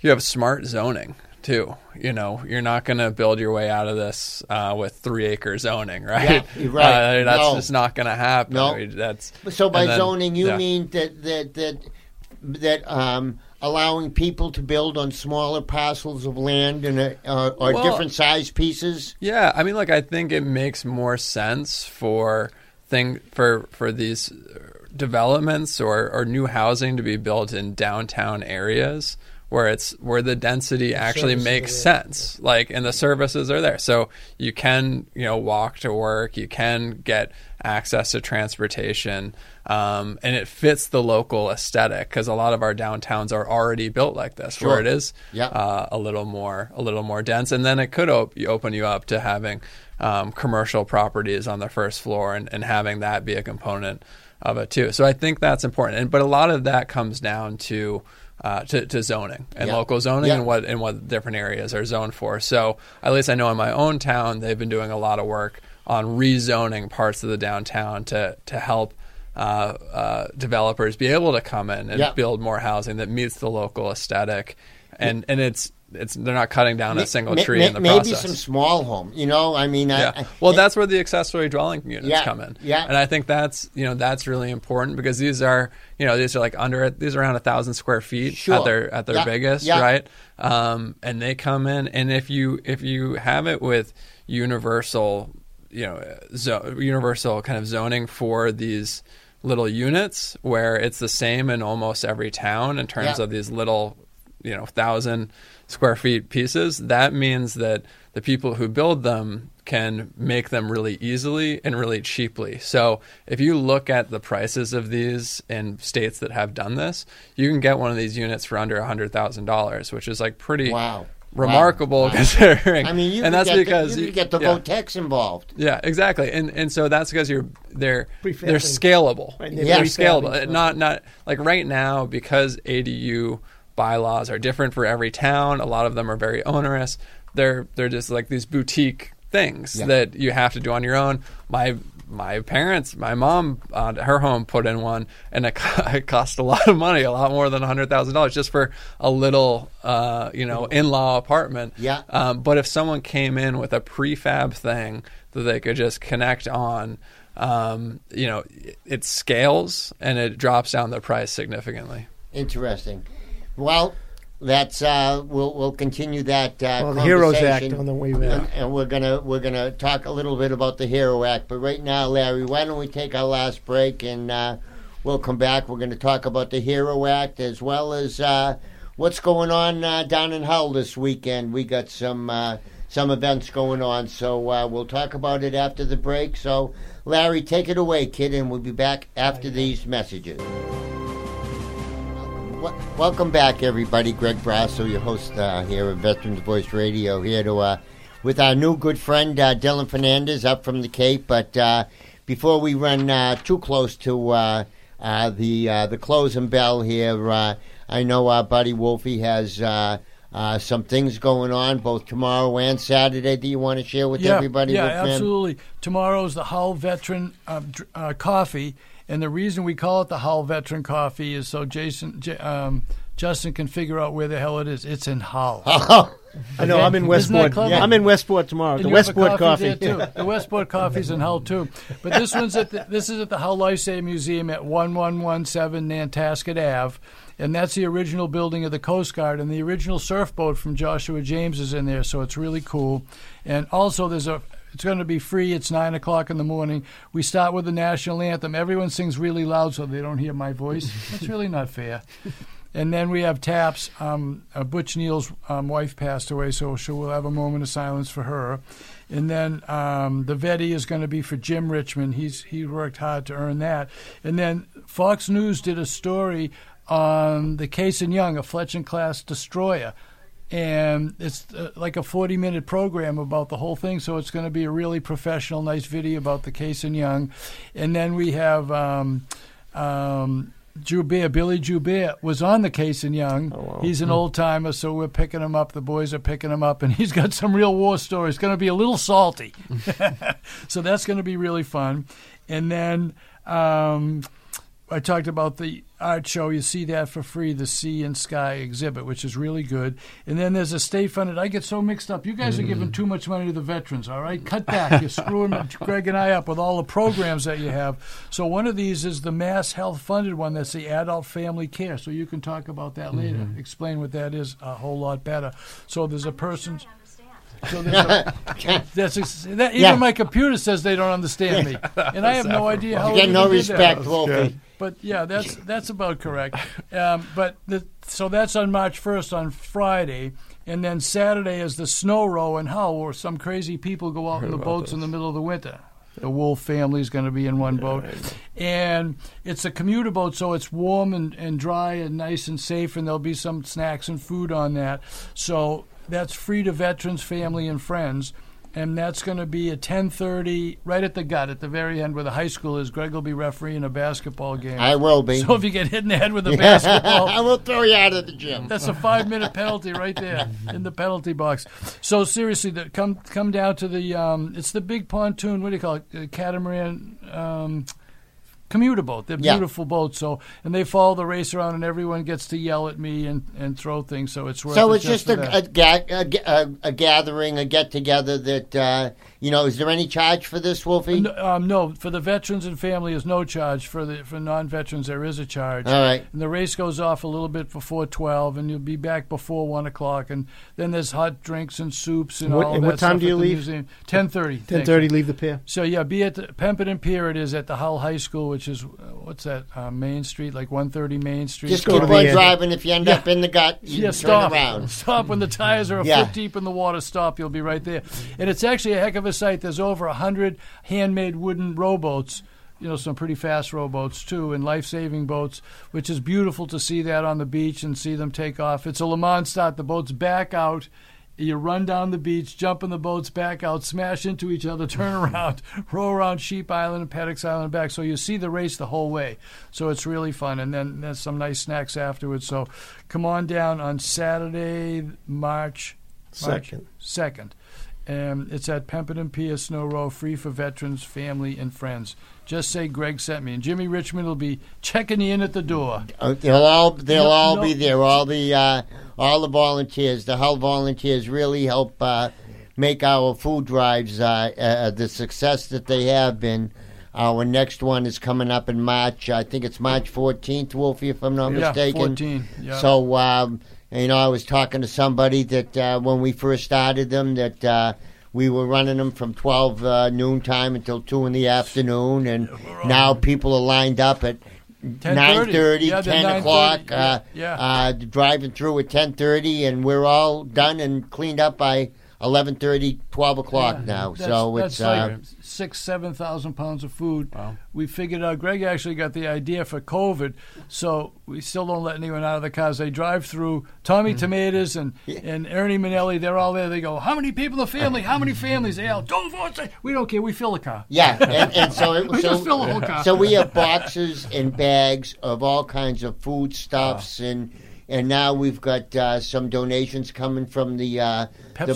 you have smart zoning too. You know, you're not going to build your way out of this uh, with three acre zoning, right? Yeah, you're right. Uh, that's No. just not going to happen. No. Mean, that's So by then- zoning, you yeah. mean that that that that um, allowing people to build on smaller parcels of land and uh, or, or Well- different size pieces? Yeah, I mean, like I think it makes more sense for thing for for these developments or or new housing to be built in downtown areas where it's where the density actually services makes sense like and the services are there so you can you know walk to work you can get access to transportation um, and it fits the local aesthetic because a lot of our downtowns are already built like this Sure. where it is uh, a little more a little more dense, and then it could op- open you up to having um, commercial properties on the first floor and, and having that be a component of it too. So I think that's important, and but a lot of that comes down to. Uh, to, to zoning and Yeah. local zoning Yeah. and what and what different areas are zoned for. So at least I know in my own town they've been doing a lot of work on rezoning parts of the downtown to to help uh, uh, developers be able to come in and Yeah. build more housing that meets the local aesthetic. And and it's it's they're not cutting down a single tree in the maybe process. Maybe some small home. You know, I mean, I- yeah. I, Well, that's where the accessory dwelling units Yeah, come in. yeah. And I think that's you know that's really important because these are you know these are like under these are around a thousand square feet Sure. at their at their Yeah, biggest, yeah. right? Um, and they come in, and if you if you have it with universal, you know, zo- universal kind of zoning for these little units where it's the same in almost every town in terms Yeah. of these little you know thousand square feet pieces that means that the people who build them can make them really easily and really cheaply so if you look at the prices of these in states that have done this you can get one of these units for under $100000 which is like pretty wow. remarkable Wow. considering I mean, you and could that's get because the, you could get the yeah. Votex involved. Yeah, exactly, and and so that's because you're they're Prefab they're scalable. Right, they're they're scalable. things. Not not like right now because ADU bylaws are different for every town. A lot of them are very onerous. They're they're just like these boutique things Yeah. that you have to do on your own. My my parents, my mom, uh, her home put in one, and it, it cost a lot of money, a lot more than hundred thousand dollars, just for a little, uh, you know, in-law apartment. Yeah. Um, but if someone came in with a prefab thing that they could just connect on, um, you know, it, it scales and it drops down the price significantly. Interesting. Well, that's uh, we'll we'll continue that uh, Well, the Heroes Act conversation. on the way back. and, and we're gonna we're gonna talk a little bit about the Hero Act. But right now, Larry, why don't we take our last break and uh, we'll come back. We're going to talk about the Hero Act as well as uh, what's going on uh, down in Hull this weekend. We got some uh, some events going on, so uh, we'll talk about it after the break. So, Larry, take it away, kid, and we'll be back after these messages. Wel- Welcome back, everybody. Greg Brasso, your host uh, here at Veterans Voice Radio, here to uh, with our new good friend uh, Dylan Fernandes up from the Cape. But uh, before we run uh, too close to uh, uh, the uh, the closing bell here, uh, I know our buddy Wolfie has uh, uh, some things going on both tomorrow and Saturday that you want to share with yeah, everybody. Yeah, Wolfman? absolutely. Tomorrow's the Hull Veteran uh, uh, Coffee, and the reason we call it the Hull Veteran Coffee is so Jason, J- um, Justin can figure out where the hell it is. It's in Hull. Oh, I know. Okay. I'm in Westport. clever? I'm in Westport tomorrow. And the you have a Westport coffee coffee. too. The Westport coffee's in Hull too, but this one's at the, this is at the Hull Lifesaving Museum at one one one seven Nantasket Ave, and that's the original building of the Coast Guard, and the original surfboat from Joshua James is in there, so it's really cool. And also, there's a it's going to be free. It's nine o'clock in the morning. We start with the national anthem. Everyone sings really loud so they don't hear my voice. That's really not fair. And then we have taps. Um, uh, Butch Neal's um, wife passed away, so she will have a moment of silence for her. And then um, the Vetti is going to be for Jim Richmond. He's he worked hard to earn that. And then Fox News did a story on the Cassin Young, a Fletcher class destroyer. And it's uh, like a 40 minute program about the whole thing. So it's going to be a really professional, nice video about the Cassin Young. And then we have um, um, Joubert, Billy Joubert was on the Cassin Young. Oh, wow. He's an old timer, so we're picking him up. The boys are picking him up, and he's got some real war stories. Going to be a little salty, so that's going to be really fun. And then um, I talked about the art show. You see that for free, the Sea and Sky exhibit, which is really good. And then there's a state funded. I get so mixed up. You guys are giving too much money to the veterans. All right, cut back. You're screwing Greg and I up with all the programs that you have. So one of these is the Mass Health funded one. That's the adult family care. So you can talk about that later. Mm-hmm. Explain what that is a whole lot better. So there's a person's. So there's a, that's ex- that, even Yeah. my computer says they don't understand me, and I have no idea how. you get no even did that. respect, Wolfie. But yeah, that's that's about correct. Um, but the, so that's on March first on Friday, and then Saturday is the snow row in Hull, where some crazy people go out in the boats in the middle of the winter. The Wolf family is going to be in one boat, and it's a commuter boat, so it's warm and, and dry and nice and safe, and there'll be some snacks and food on that. So that's free to veterans, family, and friends. And that's going to be at 10:30, right at the gut, at the very end, where the high school is. Greg will be refereeing a basketball game. I will be. So if you get hit in the head with a basketball, I will throw you out of the gym. that's a five minute penalty right there in the penalty box. So seriously, the, come come down to the um, it's the big pontoon. What do you call it? Uh, catamaran. Um, commuter boat. They're Yeah. beautiful boats. So and they follow the race around, and everyone gets to yell at me and, and throw things. So it's worth So it it's just for a, a, ga- a, a, a gathering, a get together. That uh, you know, is there any charge for this, Wolfie? No, um, no, for the veterans and family is no charge. For the for non-veterans there is a charge. All right. And the race goes off a little bit before twelve, and you'll be back before one o'clock. And then there's hot drinks and soups and What- all and that what time stuff do you leave? Ten thirty. Ten thirty, leave the pier. So yeah, be at the Pemberton Pier. It is at the Hull High School, which is uh, what's that? Uh, Main Street, like one thirty Main Street. Just go keep on driving. If you end Yeah. up in the gut, you yeah, turn stop. around. Stop when the tires are a Yeah. foot deep in the water. Stop. You'll be right there. And it's actually a heck of a sight. There's over a hundred handmade wooden rowboats. You know, some pretty fast rowboats too, and life-saving boats, which is beautiful to see that on the beach and see them take off. It's a Le Mans start. The boats back out. You run down the beach, jump in the boats, back out, smash into each other, turn around, row around Sheep Island and Peddocks Island back. So you see the race the whole way. So it's really fun. And then there's some nice snacks afterwards. So come on down on Saturday, March Second. second. Um, it's at Pemberton Pier Snow Row, free for veterans, family, and friends. Just say Greg sent me, and Jimmy Richmond will be checking you in at the door. Uh, They'll all they'll No- all no- be there. All the uh, all the volunteers, the Hull volunteers, really help uh, make our food drives uh, uh, the success that they have been. Our next one is coming up in March. I think it's March 14th, Wolfie, if I'm not yeah, mistaken. 14. Yeah. So, um, you know, I was talking to somebody that uh, when we first started them, that uh, we were running them from 12 uh, noon time until 2 in the afternoon, and now people are lined up at 9.30, Yeah, they're 10 o'clock, 9:30. uh, Yeah, yeah. Uh, driving through at 10.30, and we're all done and cleaned up by 11.30, 12 o'clock Yeah. now. That's, so that's it's... like uh, six, seven thousand pounds of food. Wow. We figured out. Greg actually got the idea for COVID, so we still don't let anyone out of the cars. They drive through. Tommy Mm-hmm. Tomatoes and, and Ernie Manelli, they're all there. They go, "How many people in the family? How many families?" They yell, "Don't vote!" We don't care. We fill the car. Yeah, and, and so it, We so, just fill the whole car. so we have boxes and bags of all kinds of foodstuffs and and now we've got uh, some donations coming from the uh,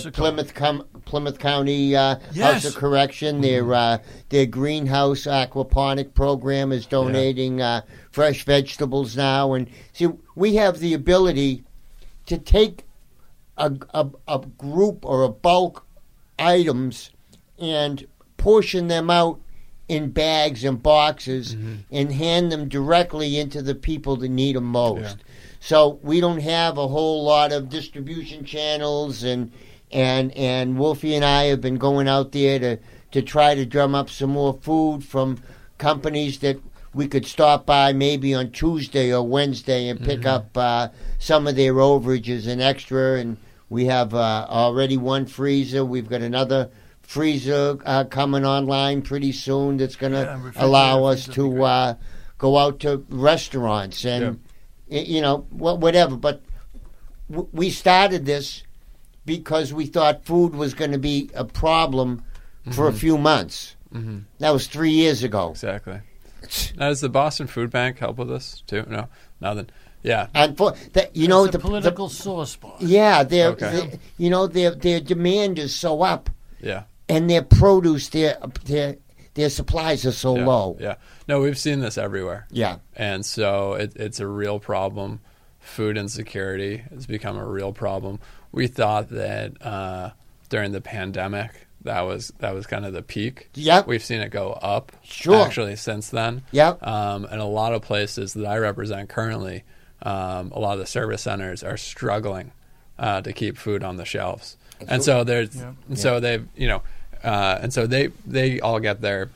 the Plymouth Com- Plymouth County uh, House of Correction. Their uh, their greenhouse aquaponic program is donating uh, fresh vegetables now, and see we have the ability to take a, a, a group or a bulk items and portion them out in bags and boxes and hand them directly into the people that need them most. So we don't have a whole lot of distribution channels and and and Wolfie and I have been going out there to to try to drum up some more food from companies that we could stop by maybe on Tuesday or Wednesday and pick up uh, some of their overages and extra. And we have uh, already one freezer. We've got another freezer uh, coming online pretty soon that's going to Yeah, allow us freezer would be to uh, go out to restaurants and you know wha- whatever. But w- we started this because we thought food was going to be a problem for a few months. hmm That was three years ago. Exactly. Now, does the Boston Food Bank help with this too? No, nothing. Yeah. And for that, you know, It's a the political sore spot. the, yeah, their, Okay. their- you know, their their demand is so up, Yeah. and their produce, their their their supplies are so yeah, low. Yeah. No, we've seen this everywhere. Yeah, and so it, it's a real problem. Food insecurity has become a real problem. We thought that uh, during the pandemic that was that was kind of the peak. Yep. we've seen it go up. Sure. actually since then. Yep. um, and a lot of places that I represent currently, um, a lot of the service centers are struggling uh, to keep food on the shelves, and so there's Yeah. and so they've you know, uh, and so they they all get their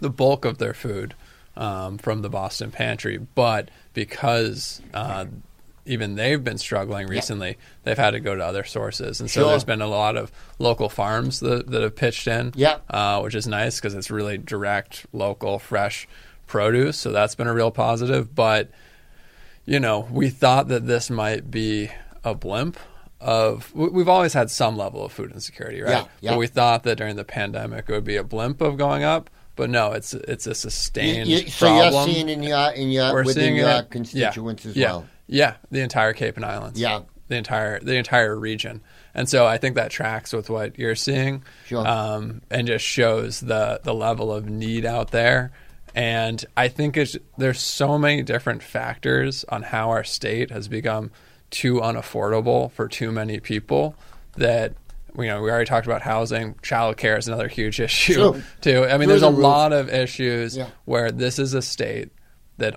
the bulk of their food um, from the Boston Pantry, but because uh, even they've been struggling recently, they've had to go to other sources, and so there's been a lot of local farms that, that have pitched in, Yep. uh, which is nice because it's really direct, local, fresh produce. So that's been a real positive. But you know, we thought that this might be a blimp of. we- We've always had some level of food insecurity, right? Yeah, yeah. But we thought that during the pandemic it would be a blimp of going up. But no, it's it's a sustained you- so problem. you're seeing in your in your We're within your it- constituents yeah, as yeah, well. Yeah, the entire Cape and Islands. Yeah. the entire the entire region. And so I think that tracks with what you're seeing, Sure. um, and just shows the the level of need out there. And I think it's, there's so many different factors on how our state has become too unaffordable for too many people that you know we already talked about housing childcare is another huge issue Sure. too i mean there's a roof. lot of issues Yeah. where this is a state that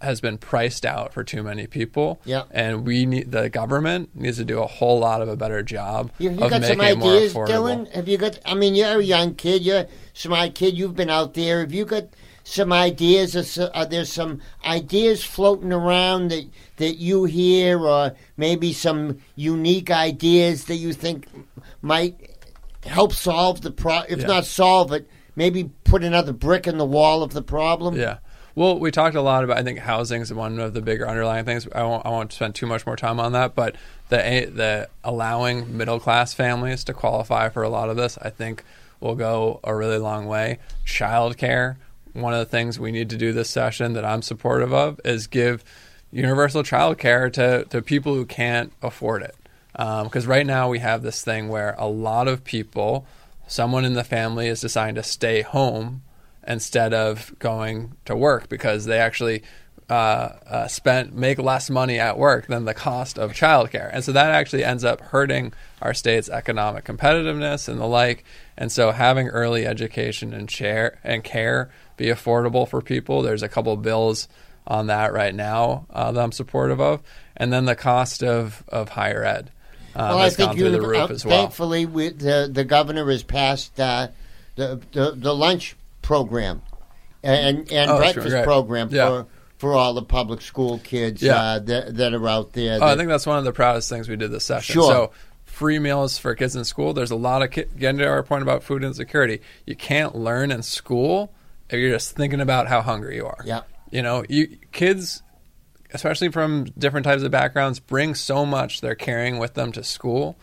has been priced out for too many people Yeah. and we need the government needs to do a whole lot of a better job Have you of got making some it more ideas, affordable Dylan? Have you got? I mean, you're a young kid. You're a smart kid. You've been out there. Have you got some ideas? Are uh, there some ideas floating around that that you hear, or maybe some unique ideas that you think might help solve the problem? If Yeah. not solve it, maybe put another brick in the wall of the problem. Yeah. Well, we talked a lot about. I think housing is one of the bigger underlying things. I won't. I won't spend too much more time on that. But the the allowing middle class families to qualify for a lot of this, I think, will go a really long way. Childcare. One of the things we need to do this session that I'm supportive of is give universal child care to, to people who can't afford it. Because right now we have this thing where a lot of people, someone in the family is deciding to stay home instead of going to work because they actually uh, uh, spent make less money at work than the cost of childcare, and so that actually ends up hurting our state's economic competitiveness and the like. And so, having early education and share and care be affordable for people, there's a couple bills on that right now uh, that I'm supportive of, and then the cost of of higher ed. Um, Well, I think the uh, well. Thankfully, we, the the governor has passed uh, the, the the lunch program and and Oh, sure, breakfast great. program Yeah. for for all the public school kids Yeah. uh, that that are out there. Oh, I think that's one of the proudest things we did this session. Sure. So, free meals for kids in school. There's a lot of ki- getting to our point about food insecurity. You can't learn in school if you're just thinking about how hungry you are. Yeah. You know, you kids, especially from different types of backgrounds, bring so much they're carrying with them to school.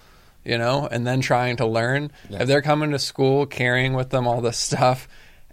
You know, and then trying to learn. Yeah. If they're coming to school carrying with them all this stuff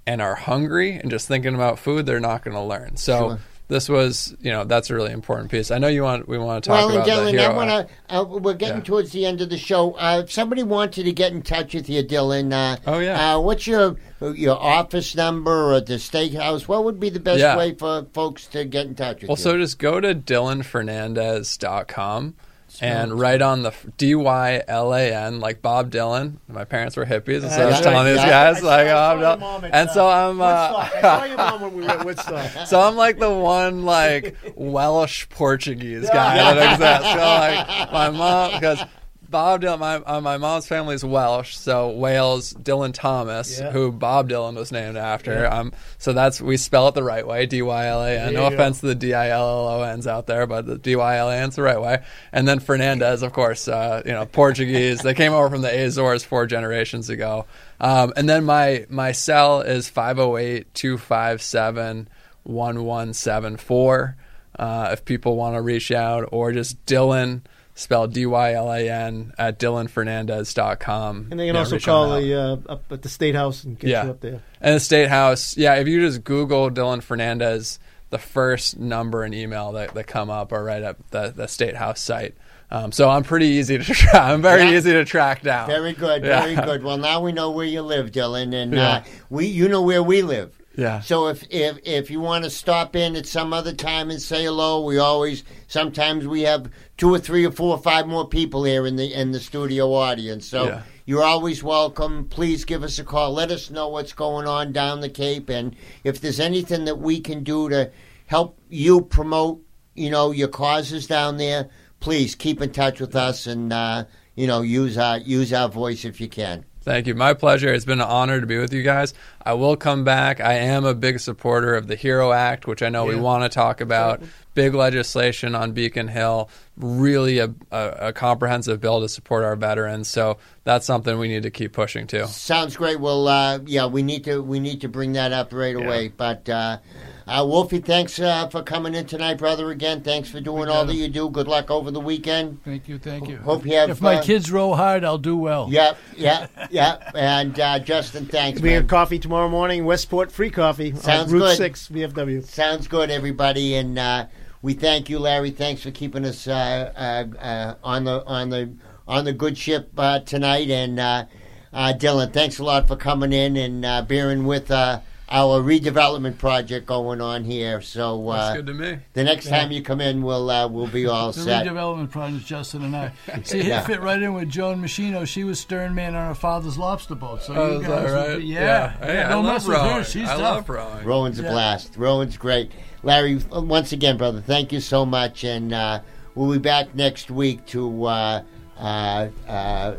and are hungry and just thinking about food, they're not going to learn. So. Sure. This was, you know, that's a really important piece. I know you want we want to talk well, about the Dylan, hero. I want to. Uh, we're getting Yeah. towards the end of the show. Uh, if somebody wanted to get in touch with you, Dylan, uh, Oh, yeah. uh, what's your your office number or the steakhouse? What would be the best Yeah. way for folks to get in touch with Well, you? so just go to dylanfernandes.com and right on the D Y L A N, like Bob Dylan. My parents were hippies, and so I was yeah. telling these Yeah. guys, like, oh, I'm Dylan. And so I'm, I saw your uh, mom when we were at Woodstock. so I'm like the one, like, Welsh Portuguese guy that exists. So, like, my mom, because Bob Dylan, my, uh, my mom's family is Welsh, so Wales, Dylan Thomas, Yeah. who Bob Dylan was named after. Um, so that's, we spell it the right way, D Y L A N. No you go. offense to the D I L L O N's out there, but the D Y L A N's the right way. And then Fernandes, of course, uh, you know, Portuguese. they came over from the Azores four generations ago. Um, and then my, my cell is 508 257 1174 uh, if people want to reach out, or just Dylan, spelled D Y L A N, at dylanfernandes.com. And they can Yeah, also reach on call that. the uh, up at the State House and get Yeah. you up there. And the State House, yeah, if you just Google Dylan Fernandes, the first number and email that, that come up are right at the, the State House site. Um, so I'm pretty easy to track. I'm very Yeah. easy to track down. Very good, Yeah. very good. Well, now we know where you live, Dylan, and Yeah. uh, we you know where we live. Yeah. So if if if you want to stop in at some other time and say hello, we always sometimes we have two or three or four or five more people here in the in the studio audience. So Yeah. you're always welcome. Please give us a call. Let us know what's going on down the Cape, and if there's anything that we can do to help you promote, you know, your causes down there, please keep in touch with us and uh, you know use our use our voice if you can. Thank you. My pleasure. It's been an honor to be with you guys. I will come back. I am a big supporter of the HERO Act, which I know we want to talk about. Big legislation on Beacon Hill. Really a, a, a comprehensive bill to support our veterans. So that's something we need to keep pushing too. Sounds great. Well, uh, yeah, we need to we need to bring that up right away. But uh, uh, Wolfie, thanks uh, for coming in tonight, brother. Again, thanks for doing all that you do. Good luck over the weekend. Thank you, thank you. Hope you have. if my uh, kids row hard, I'll do well. Yep, yep, yep. And uh, Justin, thanks. We man. have coffee tomorrow morning. Westport free coffee Sounds on Route good. Six VFW. Sounds good, everybody, and uh, we thank you, Larry. Thanks for keeping us uh, uh, uh, on the on the on the good ship uh, tonight, and uh, uh, Dylan, thanks a lot for coming in and uh, bearing with uh, our redevelopment project going on here. So uh, That's good to me. the next time you come in, we'll uh, we'll be all The set. redevelopment project, Justin and I. See, he Yeah. fit right in with Joan Machino. She was stern man on her father's lobster boat. So Oh, you is guys that would right? be- yeah, Hey, yeah. I Don't love mess with rowing. her. She's I tough. love rowing. Rowan's a blast. Rowan's great. Larry, uh, once again, brother, thank you so much, and uh, we'll be back next week to uh, uh, uh,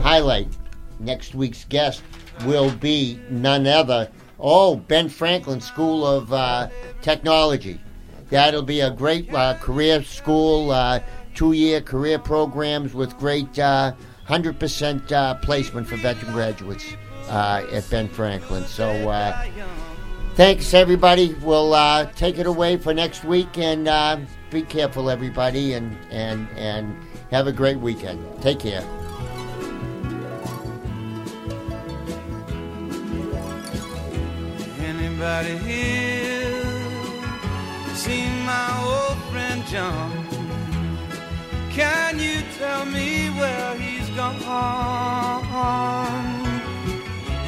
highlight next week's guest. Will be none other. Oh, Ben Franklin School of uh, Technology. That'll be a great uh, career school, uh, two-year career programs with great uh, 100% uh, placement for veteran graduates uh, at Ben Franklin. So. Uh, Thanks, everybody. We'll uh, take it away for next week, and uh, be careful, everybody, and and and have a great weekend. Take care. Anybody here seen my old friend John? Can you tell me where he's gone?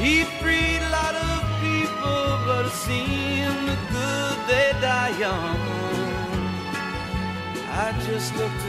He freed a lot of people, but it seemed the good they die young. I just looked